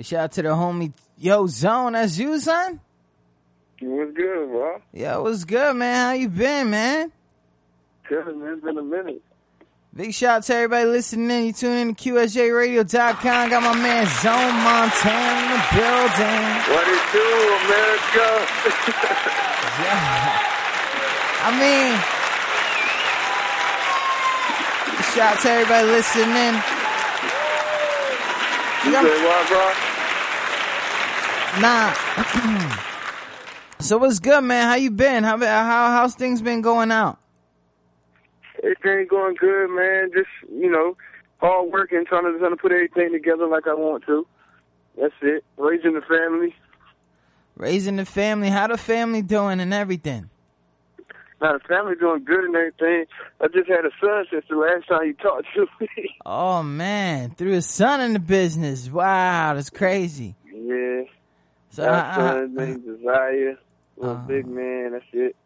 Shout out to the homie Yo Zone. That's you, son. What's good, bro? Yo, what's good, man? How you been, man? Good, man. It's been a minute. Big shout out to everybody listening in. You tune in to QSJRadio.com. Got my man Zone Montana in the building. What it do, America? yeah. I mean, shout out to everybody listening in. You say what, bro? Nah. so what's good, man? How you been? How how how's things been going out? Everything going good, man. Just you know, hard working, trying to trying to put everything together like I want to. That's it. Raising the family. Raising the family. How the family doing and everything? Now the family doing good and everything. I just had a son since the last time you talked to me. Oh man, threw a son in the business. Wow, that's crazy. Yeah. So My I- I- son named Desire. Little Uh. big man. That's it.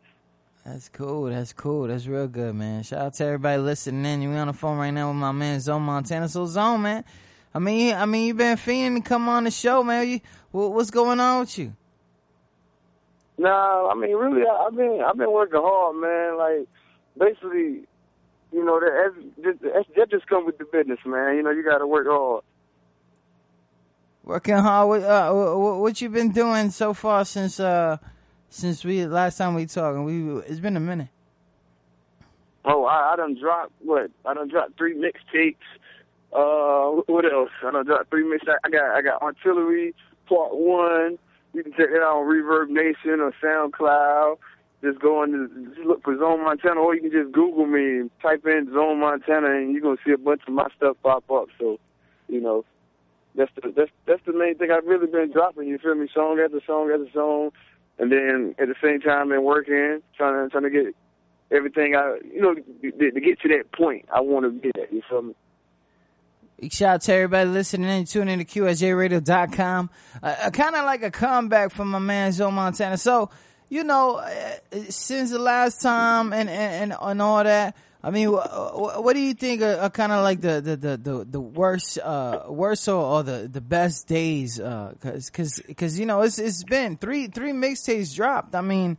That's cool. That's cool. That's real good, man. Shout out to everybody listening in. You on the phone right now with my man Zone Montana. So Zone, man. I mean, I mean, you been fiending to come on the show, man. You, what's going on with you? Nah, I mean, really, I, I've been I've been working hard, man. Like, basically, you know, that that's, that's, that just comes with the business, man. You know, you got to work hard. Working hard. What, uh, what, you been doing so far since uh since we last time we talked? We it's been a minute. Oh, I, I done dropped what? I done dropped three mixtapes. Uh, what else? I done dropped three mix. I got I got Artillery Part One. You can check it out on Reverb Nation or SoundCloud. Just go on, to, just look for Zone Montana, or you can just Google me type in Zone Montana, and you're gonna see a bunch of my stuff pop up. So, you know, that's the that's that's the main thing I've really been dropping. You feel me? Song after song after song, and then at the same time been working, trying to trying to get everything I you know to, to get to that point I want to get at. You feel me? Shout out to everybody listening and tuning in to QSJRadio.com. Uh, kind of like a comeback from my man Zone Montana. So, you know, uh, since the last time and, and, and all that, I mean, wh- wh- what do you think are, are kind of like the, the, the, the, the worst, uh, worst or, or the, the best days? Uh, cause, cause, cause, you know, it's, it's been three, three mixtapes dropped. I mean,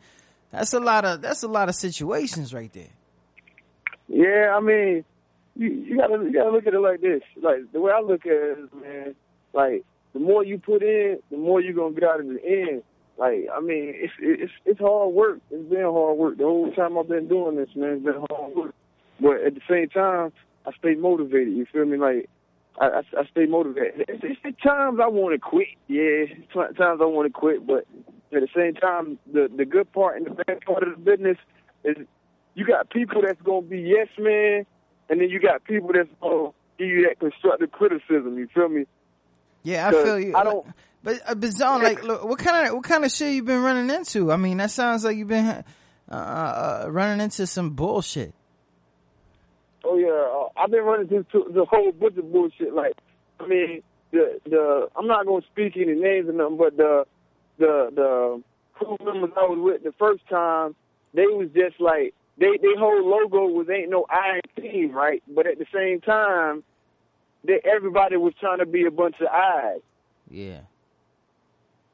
that's a lot of, that's a lot of situations right there. Yeah, I mean, you, you gotta you gotta look at it like this. Like the way I look at it is, man, like the more you put in, the more you're gonna get out of the end. Like I mean, it's it's it's hard work. It's been hard work the whole time I've been doing this, man. It's been hard work. But at the same time, I stay motivated. You feel me? Like I, I, I stay motivated. It's, it's the times I want to quit. Yeah, t- times I want to quit. But at the same time, the the good part and the bad part of the business is you got people that's gonna be yes man, and then you got people that's gonna give you that constructive criticism. You feel me? Yeah, I feel you. I don't- But uh, but Zone, like, look, what kind of what kind of shit you been running into? I mean, that sounds like you've been uh, uh, running into some bullshit. Oh yeah, uh, I've been running into the whole bunch of bullshit. Like, I mean, the the I'm not gonna speak any names or nothing, but the the the crew members I was with the first time, they was just like they they whole logo was ain't no I team, right? But at the same time, they everybody was trying to be a bunch of eyes. Yeah.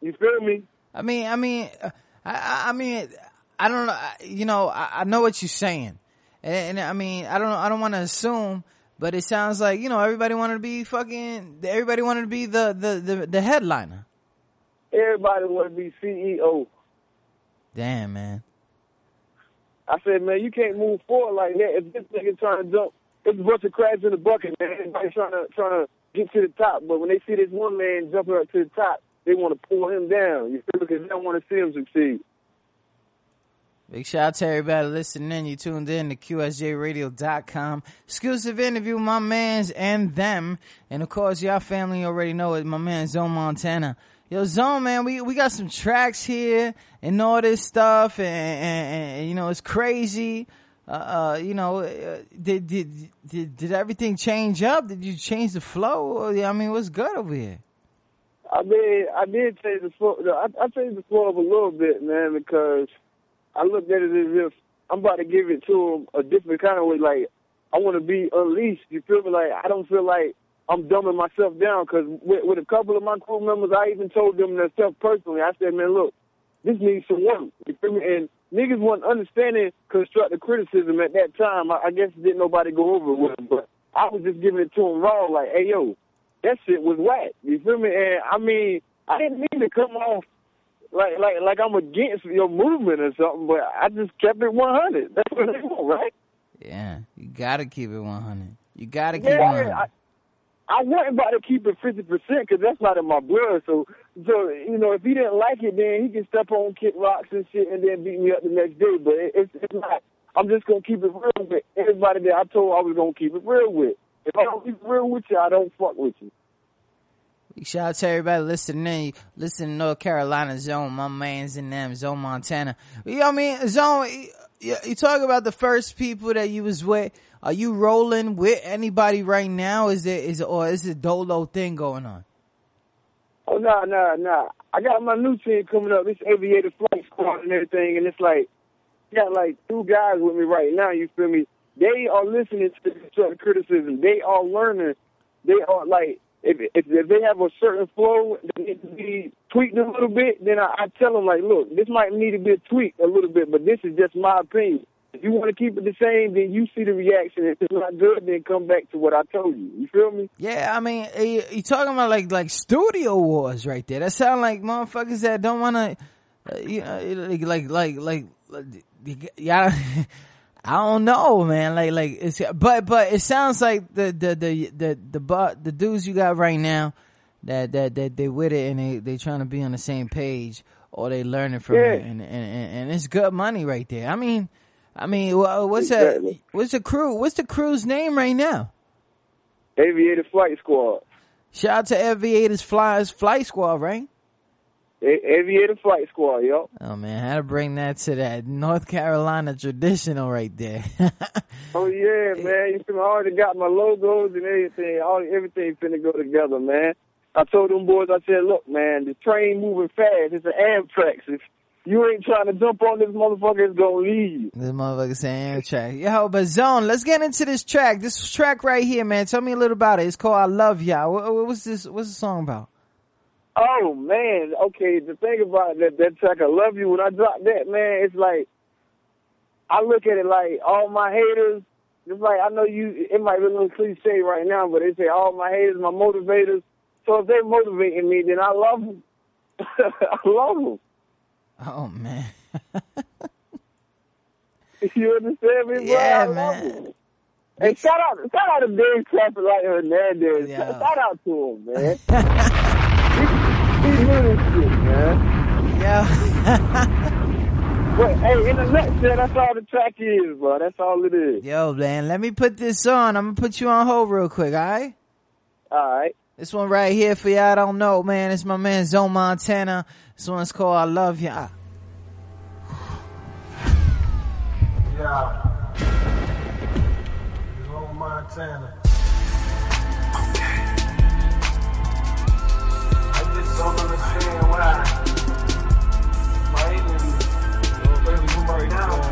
You feel me? I mean, I mean, uh, I, I, I mean, I don't know. You know, I, I know what you're saying, and, and I mean, I don't, know, I don't want to assume, but it sounds like you know everybody wanted to be fucking. Everybody wanted to be the the the, the headliner. Everybody wanted to be CEO. Damn, man. I said, man, you can't move forward like that. If this nigga trying to jump, it's a bunch of crabs in the bucket, man. Everybody's trying to trying to get to the top, but when they see this one man jumping up to the top, they want to pull him down. You feel? Because they don't want to see him succeed. Big shout out to everybody listening in. You tuned in to QSJRadio.com. Exclusive interview my mans and them. And of course, y'all family already know it. My man Zone Montana. Yo, Zone, man, we, we got some tracks here and all this stuff. And, and, and you know, it's crazy. Uh, uh, you know, uh, did, did, did, did everything change up? Did you change the flow? I mean, what's good over here? I mean, I did change the flow. I, I changed the flow up a little bit, man, because I looked at it as if I'm about to give it to him a different kind of way. Like I want to be unleashed. You feel me? Like I don't feel like I'm dumbing myself down because with, with a couple of my crew members, I even told them themselves personally. I said, man, look, this needs some work. You feel me? And niggas wasn't understanding constructive criticism at that time. I, I guess didn't nobody go over it with them, but I was just giving it to them raw, like, hey, yo, that shit was whack. You feel me? And I mean, I didn't mean to come off like like like I'm against your movement or something, but I just kept it 100. That's what they want, right? Yeah, you gotta keep it 100. You gotta keep yeah, it 100. I, I wasn't about to keep it 50% because that's not in my blood. So, so you know, if he didn't like it, then he can step on, kick rocks and shit, and then beat me up the next day. But it, it's, it's not. I'm just gonna keep it real with everybody that I told I was gonna keep it real with. If I don't keep it real with you, I don't fuck with you. Shout out to everybody listening. Listen to North Carolina Zone. My man's in them. Zone Montana. You know what I mean? Zone, you, you talk about the first people that you was with. Are you rolling with anybody right now? Is it, is it, or is it a dolo thing going on? Oh, no, no, no. I got my new team coming up. This aviator flight squad and everything. And it's like, got like two guys with me right now. You feel me? They are listening to the criticism. They are learning. They are like, if, if, if they have a certain flow that needs to be tweaked a little bit, then I, I tell them like, look, this might need to be tweaked a little bit, but this is just my opinion. If you want to keep it the same, then you see the reaction. If it's not good, then come back to what I told you. You feel me? Yeah, I mean, you, you talking about like like studio wars right there. That sound like motherfuckers that don't want to, uh, you know, like like like like yeah. I don't know, man. Like, like it's, but, but it sounds like the, the, the, the, the, the, the dudes you got right now that, that, that they with it and they, they trying to be on the same page or they learning from yeah. it and, and, and, and it's good money right there. I mean, I mean, what's exactly. that? What's the crew? What's the crew's name right now? Aviator Flight Squad. Shout out to Aviators Flyers Flight Squad, right? Aviator Flight Squad, yo. Oh man, how to bring that to that North Carolina traditional right there. oh yeah, man. You see, I already got my logos and everything. All everything finna go together, man. I told them boys, I said, look, man, the train moving fast. It's an Amtrak. If you ain't trying to jump on this motherfucker, it's gonna leave. This motherfucker saying Amtrak. Yo, but Zone, let's get into this track. This track right here, man. Tell me a little about it. It's called I Love Ya. What, what's this? What's the song about? Oh man, okay. The thing about that that track, I love you. When I drop that, man, it's like I look at it like all my haters. It's like I know you. It might be a little cliche right now, but they say all my haters, my motivators. So if they're motivating me, then I love them. I love them. Oh man. you understand me, bro? Yeah, I man. Hey, shout out, shout out to Dave Trapper like Hernandez. Yo. Shout out to him, man. man. Yeah. but hey, in a nutshell, that's all the track is, bro. That's all it is. Yo, man, let me put this on. I'm gonna put you on hold real quick, alright? Alright. This one right here for y'all I don't know, man. It's my man Zone Montana. This one's called I Love Ya. Yeah. Zone Montana. Don't understand why.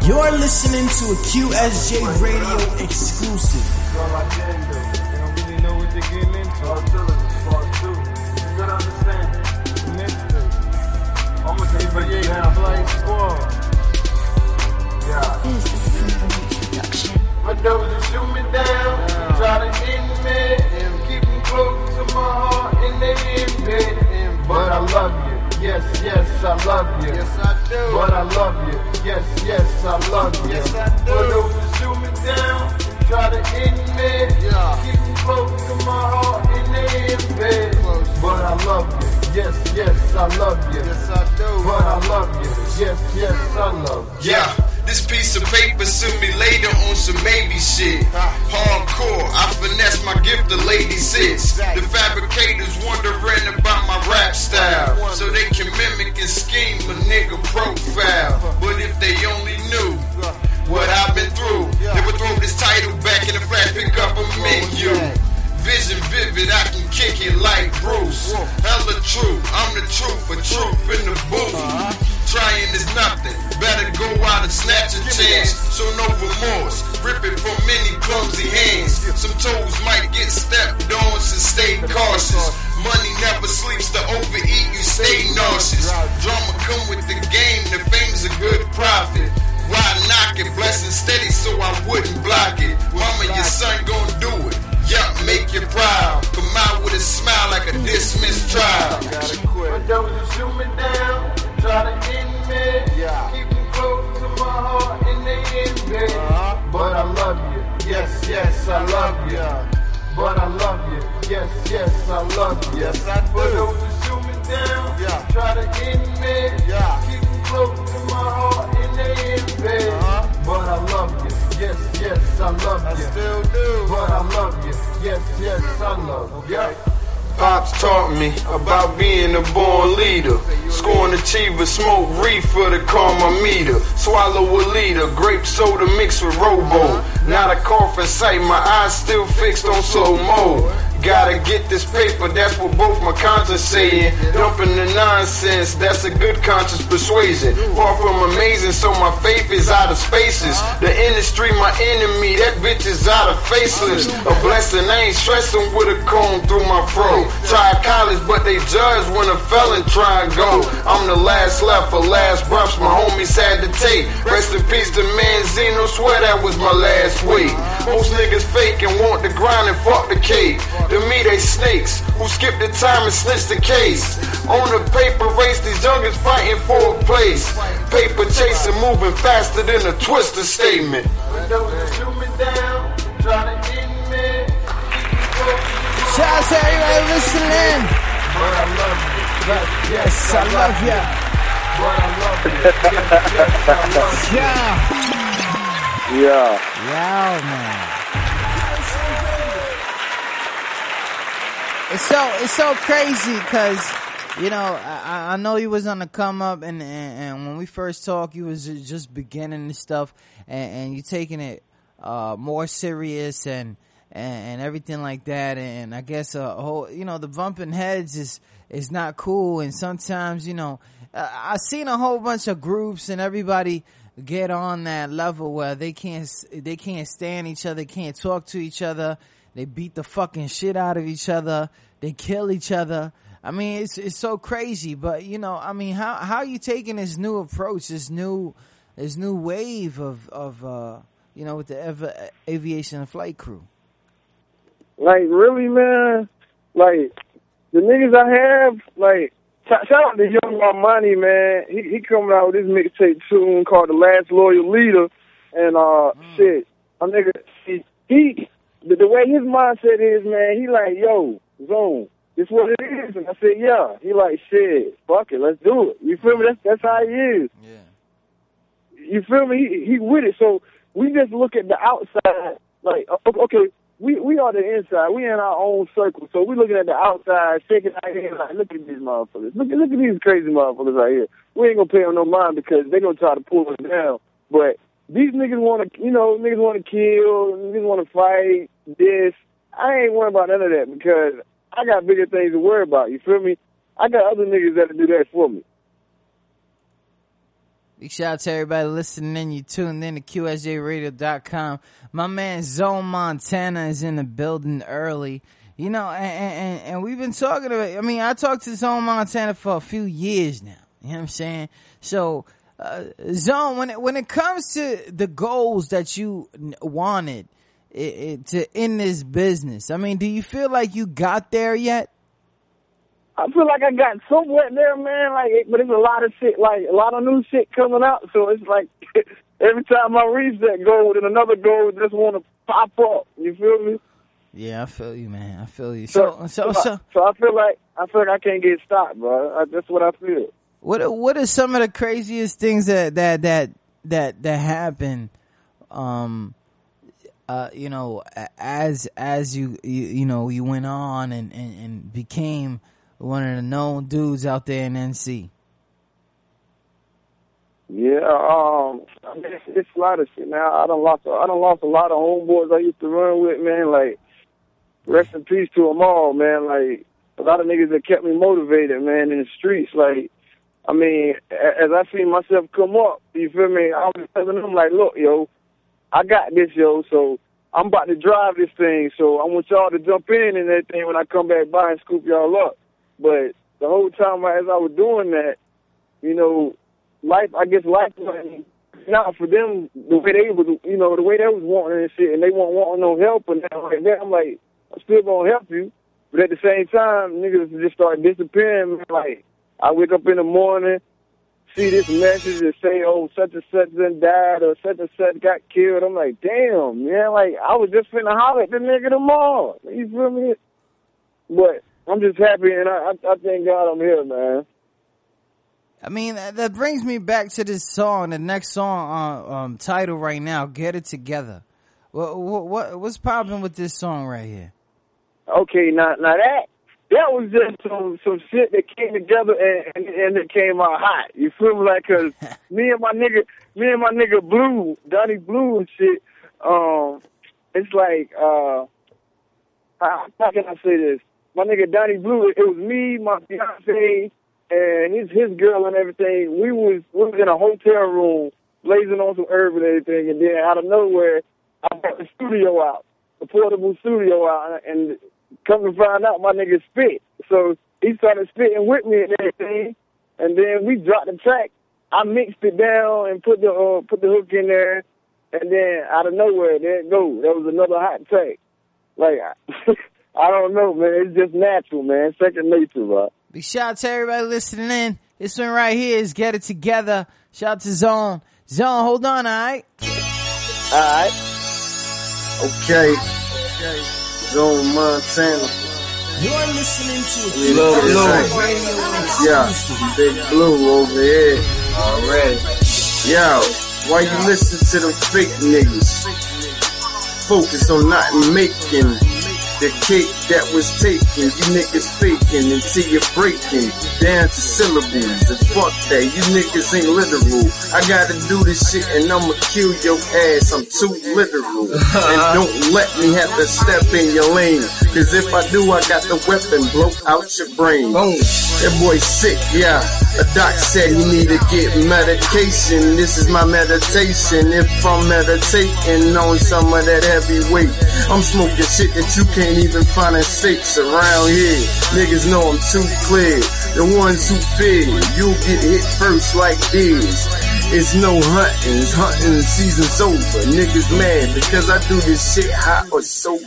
You're listening to a QSJ radio exclusive. My dogs shoot me down, try to end me, and keep them close to my heart, and they in bed. But I love you. Yes, yes, I love you. Yes, I do. But I love you. Yes, yes, I love you. Yes, I do. For those who shoot me down, try to end me. Yeah. Keep me close to my heart and they in bed. Close. But I love you. Yes, yes, I love you. Yes, I do. But I love you. Yes, yes, I love you. Yeah. This piece of paper later on some maybe shit. Hardcore, I finesse my gift, the lady sits. The fabricators wondering about my rap style. So they can mimic and scheme a nigga profile. But if they only knew what I've been through, they would throw this title back in the flash, pick up a menu. Vision vivid, I can kick it like Bruce. Hella true, I'm the truth, a troop in the booth. Trying is nothing, better go out and snatch a chance. So no remorse, rip it from many clumsy hands. Some toes might get stepped on, so stay cautious. Money never sleeps to overeat, you stay nauseous. Drama come with the game, the fame's a good profit. Why knock it? Blessing steady, so I wouldn't block it. Mama, your son going make you proud. Come out with a smile like a dismissed trial. But don't you shoot me down, try to end me. Yeah. Keep me close to my heart end. Uh-huh. But I love you, yes, yes, I love you. But I love you, yes, yes, I love you. Yes, I do. But don't you shoot me down, yeah. try to end me. Yeah. Keep me close to my heart end. Uh-huh. But I love you, yes, yes, I love I you. I still do. But I love you. Yes, yes. Pops taught me about being a born leader. Scoring achievers, smoke reefer to calm my meter. Swallow a liter, grape soda mixed with robo. Not a cough in sight, my eyes still fixed on slow mo. Gotta get this paper, that's what both my conscience saying. Dumping the nonsense, that's a good conscious persuasion. Far from amazing, so my faith is out of spaces. The industry, my enemy, that bitch is out of faceless. A blessing, I ain't stressing with a comb through my fro. Tried college, but they judge when a felon try and go. I'm the last left for last breaths my homies had to take. Rest in peace to Manzino, swear that was my last week. Most niggas fake and want the grind and fuck the cake. To me, they snakes who skip the time and snitch the case. On the paper race, these youngins fighting for a place. Paper chasing, moving faster than a twister statement. When those who shoot me down, try to end me. Keep me close to my Shout out to everybody listening. But I love you. Yes, I love ya. But I love you. Yes, yes, I love you. Yeah. Yeah. Yeah, man. It's so it's so crazy because you know I, I know you was on the come up and, and and when we first talked you was just beginning and stuff and, and you taking it uh, more serious and, and and everything like that and I guess a whole you know the bumping heads is is not cool and sometimes you know uh, I seen a whole bunch of groups and everybody get on that level where they can't they can't stand each other, can't talk to each other. They beat the fucking shit out of each other. They kill each other. I mean, it's it's so crazy. But you know, I mean, how how you taking this new approach, this new this new wave of of uh, you know with the av- aviation and flight crew? Like really, man. Like the niggas I have, like sh- shout out to Young Armani, man. He he coming out with this mixtape tune called "The Last Loyal Leader," and uh, shit, a nigga, he, he the, the way his mindset is, man. He like, yo, zone. This what it is, and I said, yeah. He like, shit, fuck it, let's do it. You feel me? That's that's how he is. Yeah. You feel me? He, he with it. So we just look at the outside. Like, okay, we we are the inside. We in our own circle. So we looking at the outside, shaking our head like, look at these motherfuckers. Look at look at these crazy motherfuckers right here. We ain't gonna pay them no mind because they gonna try to pull us down. But these niggas want to, you know, niggas want to kill, niggas want to fight. This, I ain't worried about none of that because I got bigger things to worry about. You feel me? I got other niggas that'll do that for me. Big shout out to everybody listening in. You tuned in to QSJRadio.com. My man Zone Montana is in the building early. You know, and, and, and we've been talking about, I mean, I talked to Zone Montana for a few years now. You know what I'm saying? So, uh, Zone, when it, when it comes to the goals that you wanted it, it, to in this business, I mean, do you feel like you got there yet? I feel like I got somewhat there, man. Like, but it's a lot of shit, like a lot of new shit coming out. So it's like every time I reach that goal, then another goal just want to pop up. You feel me? Yeah, I feel you, man. I feel you. So, so, I, so, so I feel like I feel like I can't get stopped, bro. I, that's what I feel. What are- what are some of the craziest things that that that that that happen? Um, uh, you know, as as you you, you know you went on and, and and became one of the known dudes out there in NC. Yeah, um, I mean, it's, it's a lot of shit now. I don't lost, I don't lost a lot of homeboys I used to run with, man. Like, rest in peace to them all, man. Like, a lot of niggas that kept me motivated, man, in the streets. Like, I mean, as I see myself come up, you feel me? I was telling them like, look, yo, I got this, yo. So I'm about to drive this thing. So I want y'all to jump in and everything when I come back by and scoop y'all up. But the whole time as I was doing that, you know, life, I guess life wasn't not for them the way they was, you know, the way they was wanting and shit, and they weren't wanting no help and that like that. I'm like, I'm still gonna help you, but at the same time, niggas just start disappearing. Like, I wake up in the morning, see this message and say, oh, such and such then died or such and such got killed. I'm like, damn, man, like I was just finna holler at the nigga tomorrow. You feel me? But I'm just happy and I, I, I thank God I'm here, man. I mean, that brings me back to this song, the next song uh, um, title right now, "Get It Together." What, what what's popping with this song right here? Okay, now now that that was just some some shit that came together and and, and it came out hot. You feel me? Like, cause me and my nigga, me and my nigga Blue, Donnie Blue and shit. Um, it's like, uh, how, how can I say this? My nigga Donnie Blue. It was me, my fiance, and his his girl and everything. We was we was in a hotel room, blazing on some herb and everything, and then out of nowhere, I brought the studio out, the portable studio out, and come to find out my nigga spit. So he started spitting with me and everything, and then we dropped the track. I mixed it down and put the uh, put the hook in there, and then out of nowhere, there it go. That was another hot track. Like I don't know, man. It's just natural, man. Second nature, bro. Big shout out to everybody listening in. This one right here is Get It Together. Shout out to Zone. Zone, hold on, alright? Alright. Okay. Okay. Zone Montana. You're listening to a Blue, Blue. Radio Yeah, Big Blue over here. Already. Yo, why you listen to them fake niggas? Focus on not making the cake that was taken, you niggas faking until you're breaking down to syllables. And fuck that, you niggas ain't literal. I gotta do this shit and I'ma kill your ass. I'm too literal. and don't let me have to step in your lane. Cause if I do, I got the weapon, blow out your brain. Boom. That boy sick, yeah. A doc said he need to get medication. This is my meditation. If I'm meditating on some of that heavy weight, I'm smoking shit that you can't even find in states around here. Niggas know I'm too clear. The ones who fear, you'll get hit first like this. It's no hunting, it's hunting season's over. Niggas mad because I do this shit hot or sober.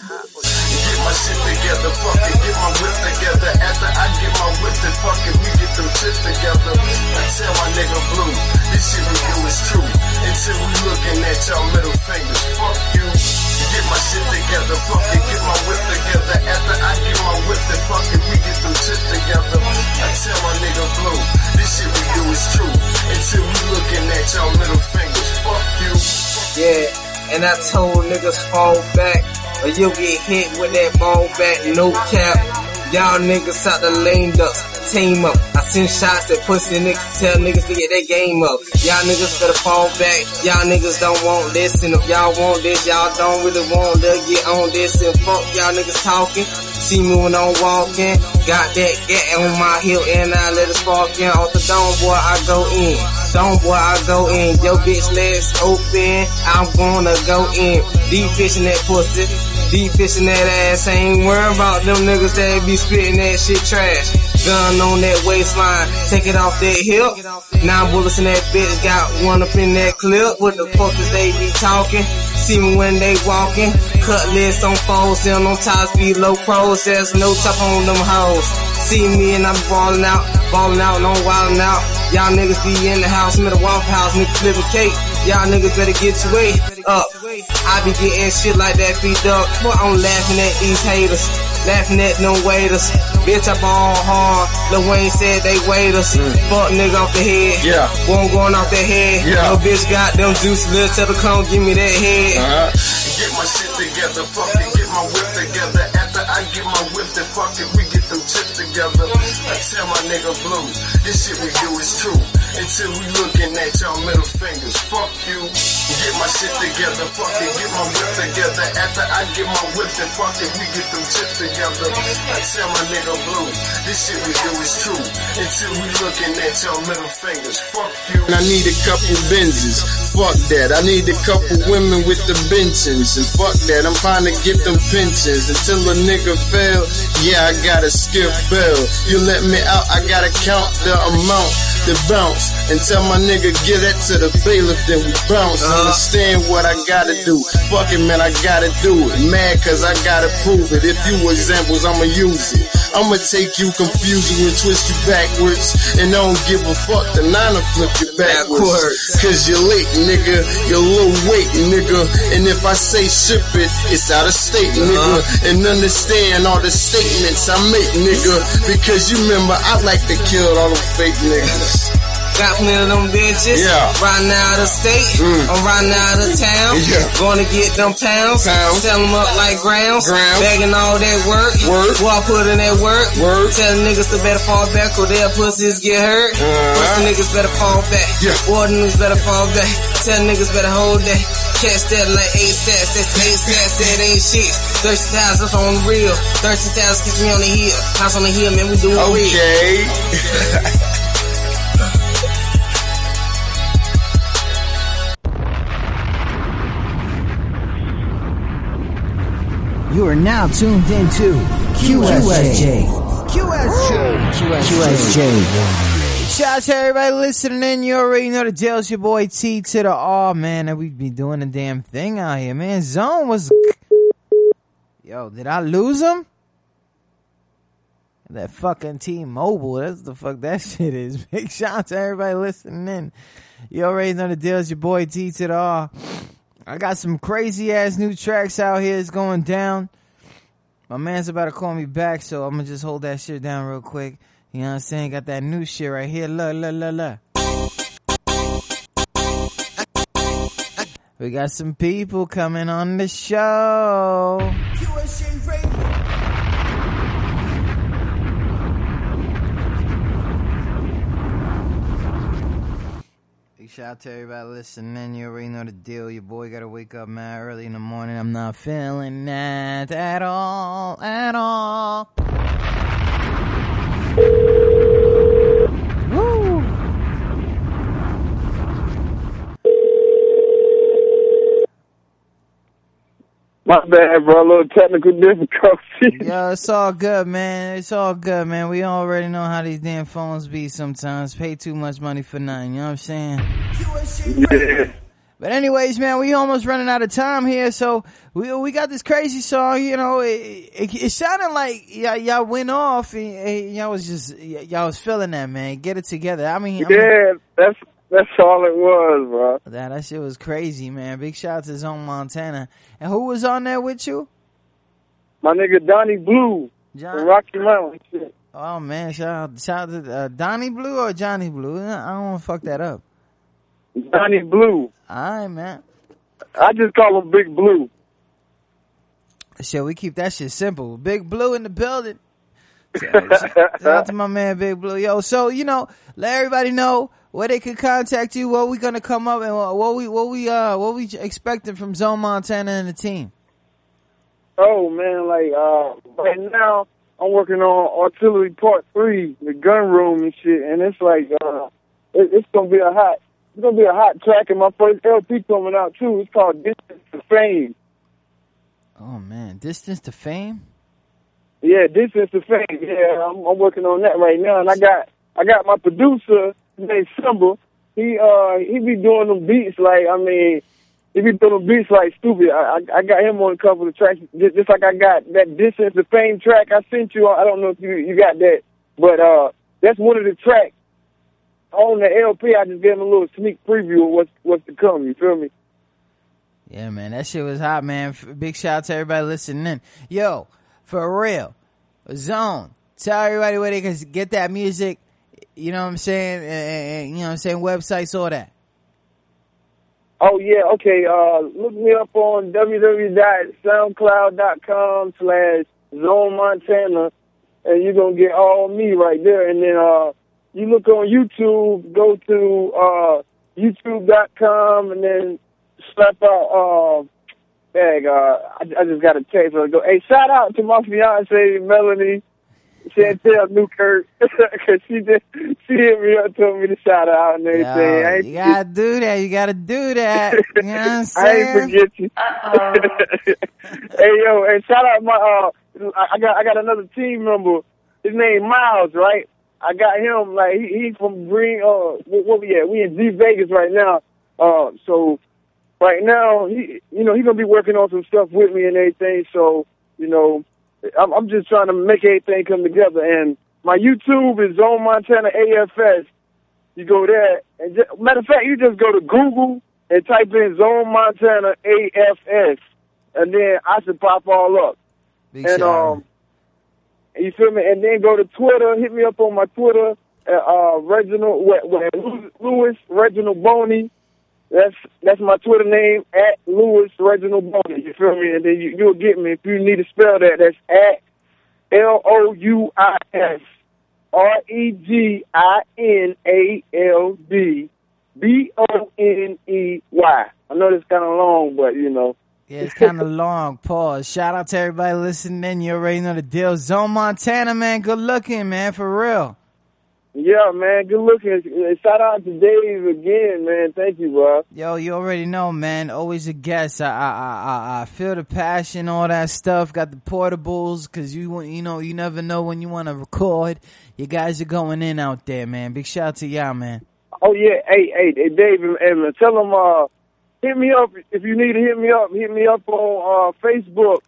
Get my shit together, fuck it, get my whip together. After I get my whip, then fuck it, we get them chips together. I tell my nigga Blue, this shit we do is true. Until we looking at y'all middle fingers, fuck you. Get my shit together, fuck it, get my whip together. After I get my whip, then fuck it, we get them chips together. I tell my nigga Blue, this shit we do is true. Until we looking at y'all middle fingers, fuck you. Yeah, and I told niggas fall back, or you'll get hit with that ball back, no cap. Y'all niggas out the lane ducks, team up. I send shots at pussy niggas, tell niggas to get their game up. Y'all niggas better fall back. Y'all niggas don't want this, and if y'all want this, y'all don't really want to get on this. And fuck y'all niggas talking. See me when I'm walking. Got that get on my heel, and I let it spark in. Off the dome, boy, I go in. Dome, boy, I go in. Yo, bitch, legs open. I'm gonna go in. Deep fishing that pussy. Deep fishing that ass. Ain't worrying about them niggas that be spitting that shit trash. Gun on that waistline, take it off that hip. Nine bullets in that bitch, got one up in that clip. What the fuck is they be talking? See me when they walking. Cutlass on foes, and on top be low pros. There's no top on them hoes. See me and I'm balling out, balling out, no wildin' out. Y'all niggas be in the house, middle waffle house, niggas flipping cake. Y'all niggas better get your way up. I be getting shit like that feed up. But I'm laughing at these haters. Laughing at no waiters. Bitch, I ball hard. Lil Wayne said they waiters. Mm. Fuck nigga off the head. Yeah. One going off the head. Yeah. No bitch got them juice. Little tell the come give me that head. Uh-huh. Get my shit together. Fuck it. Get my whip together. After I get my whip, then fuck it. We get them chips together. Tell my nigga Blue, this shit we do is true. Until we looking at y'all middle fingers. Fuck you. Get my shit together. Fuck it. Get my whip together. After I get my whip, then fuck it. We get them chips together. I tell my nigga Blue, this shit we do is true. Until we looking at y'all middle fingers. Fuck you. I need a couple Benzes. Fuck that. I need a couple women with the benches. And fuck that. I'm trying to get them pensions. Until a nigga fail, yeah, I gotta skip bail. You let me out, I gotta count the amount to bounce. And tell my nigga, get it to the bailiff, then we bounce. Uh-huh. Understand what I gotta do. Fuck it, man, I gotta do it. Mad cause I gotta prove it. If you examples, I'ma use it. I'ma take you, confuse you, and twist you backwards. And I don't give a fuck, the nine flip you backwards. Cause you're late, nigga. You're low weight, nigga. And if I say ship it, it's out of state, nigga. Uh-huh. And understand all the statements I make, nigga. Because you remember, I like to kill all the fake niggas. Got me of them bitches. Yeah. Riding out of state. Mm. I'm riding out of town. Yeah. Gonna get them pounds. Pounds. Sell them up like grounds. Grounds. Bagging all that work. Work. Boy, I put in that work. Word. Tell niggas to better fall back or their pussies get hurt. Uh-huh. Pussy niggas better fall back. Yeah. The niggas better fall back. Tell niggas better hold that. Catch that like eight stats. That's eight sets. That ain't shit. Thirsty times, that's on the real. Thirsty times, kiss me on the hill. House on the hill, man, we doing real. Okay. You are now tuned into QSJ. QSJ. QSJ. Shout out to everybody listening in. You already know the deal. It's your boy T to the R, man. And we be doing the damn thing out here, man. Zone was. Yo, did I lose him? That fucking T-Mobile. That's the fuck that shit is. Big shout out to everybody listening in. You already know the deal. It's your boy T to the R. I got some crazy ass new tracks out here. It's going down. My man's about to call me back, so I'm gonna just hold that shit down real quick. You know what I'm saying? Got that new shit right here. Look, look, look, look. We got some people coming on the show. Shout out to everybody listening. You already know the deal. Your boy gotta wake up mad early in the morning. I'm not feeling that at all, at all. My bad, bro. A little technical difficulty. Yo, it's all good, man. It's all good, man. We already know how these damn phones be sometimes. Pay too much money for nothing, you know what I'm saying? yeah. But anyways, man, we almost running out of time here, so we we got this crazy song. You know, it it, it sounded like y'all, y'all went off and, and y'all was just y'all was feeling that, man. Get it together. I mean, I mean Yeah, that's that's all it was, bro. that that shit was crazy, man. Big shout out to Zone Montana. And who was on there with you? My nigga Donnie Blue John. Rocky Mountain. Shit. Oh man, shout out, shout out to uh, Donnie Blue or Johnny Blue. I don't want to fuck that up. Donnie Blue. All right, man. I just call him Big Blue. Shit, we keep that shit simple. Big Blue in the building. Shout out to my man Big Blue. Yo, so you know, let everybody know where they could contact you, what we gonna come up and what, what we what we uh what we expecting from Zone Montana and the team. Oh man, like uh right now I'm working on Artillery Part Three, the gun room and shit, and it's like uh it, it's gonna be a hot it's gonna be a hot track and my first LP coming out too. It's called Distance to Fame. Oh man, distance to fame. Yeah, to Fame. Yeah, I'm, I'm working on that right now, and I got I got my producer named Simba. He uh he be doing them beats like I mean he be doing them beats like stupid. I I, got him on a couple of tracks just, just like I got that Distance to Fame track I sent you. I don't know if you you got that, but uh that's one of the tracks on the LP. I just gave him a little sneak preview of what's what's to come. You feel me? Yeah, man, that shit was hot, man. Big shout out to everybody listening in. Yo, for real, Zone. Tell everybody where they can get that music. You know what I'm saying? And, and- you know what I'm saying? Websites, all that. Oh yeah, okay. Uh, look me up on www.soundcloud.com slash Zone Montana, and you're gonna get all me right there. And then uh, you look on YouTube, go to uh, YouTube.com, and then slap out. Dang, uh, I, I just got a text. I go, hey, shout out to my fiance Melanie Chantel Newkirk, because she did, she hit me up, told me to shout out and everything. I Yo, you gotta do that. You gotta do that. You know what I'm I ain't forget you. hey yo, and shout out my uh, I I got I got another team member. His name Miles, right? I got him like he, he from Green. Uh, what, what we at? We in Z Vegas right now. Uh, so right now he, you know, he's gonna be working on some stuff with me and everything. So you know, I'm, I'm just trying to make everything come together. And my YouTube is Zone Montana AFS. You go there, and just, matter of fact, you just go to Google and type in Zone Montana AFS, and then I should pop all up. Big and out. um, you feel me? And then go to Twitter. Hit me up on my Twitter. Uh, uh Reginald what, what, Lewis Reginald Boney. That's that's my Twitter name at Lewis Reginald Boney. You feel me? And then you, you'll get me if you need to spell that. That's at L O U I S R E G I N A L D B O N E Y. I know that's kind of long, but you know. Yeah, it's kind of long. Pause. Shout out to everybody listening. You already know the deal. Zone Montana, man. Good looking, man. For real. Yeah, man. Good looking. Uh, Shout out to Dave again, man. Thank you, bro. Yo, you already know, man. Always a guest. I, I, I, I- feel the passion, all that stuff. Got the portables, cause you, you know, you never know when you want to record. You guys are going in out there, man. Big shout out to y'all, man. Oh yeah, hey, hey, hey Dave and, and tell them uh, hit me up if you need to hit me up. Hit me up on uh, Facebook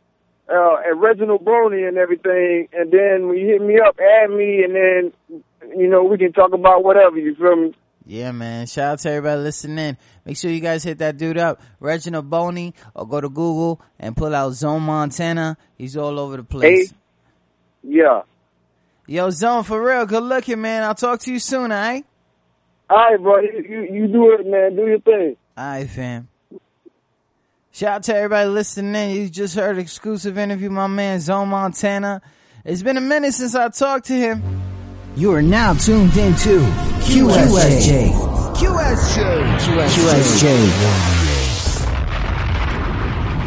uh, at Reginald Boney and everything, and then when you hit me up, add me, and then you know we can talk about whatever. You feel me? Yeah, man. Shout out to everybody listening. Make sure you guys hit that dude up, Reginald Boney, or go to Google and pull out Zone Montana. He's all over the place. Hey. Yeah. Yo, Zone, for real, good looking, man. I'll talk to you soon, alright? All right, bro. You, you you do it, man. Do your thing. Alright, fam. Shout out to everybody listening. You just heard exclusive interview, my man Zone Montana. It's been a minute since I talked to him. You are now tuned into QSJ. QSJ. QSJ. QSJ.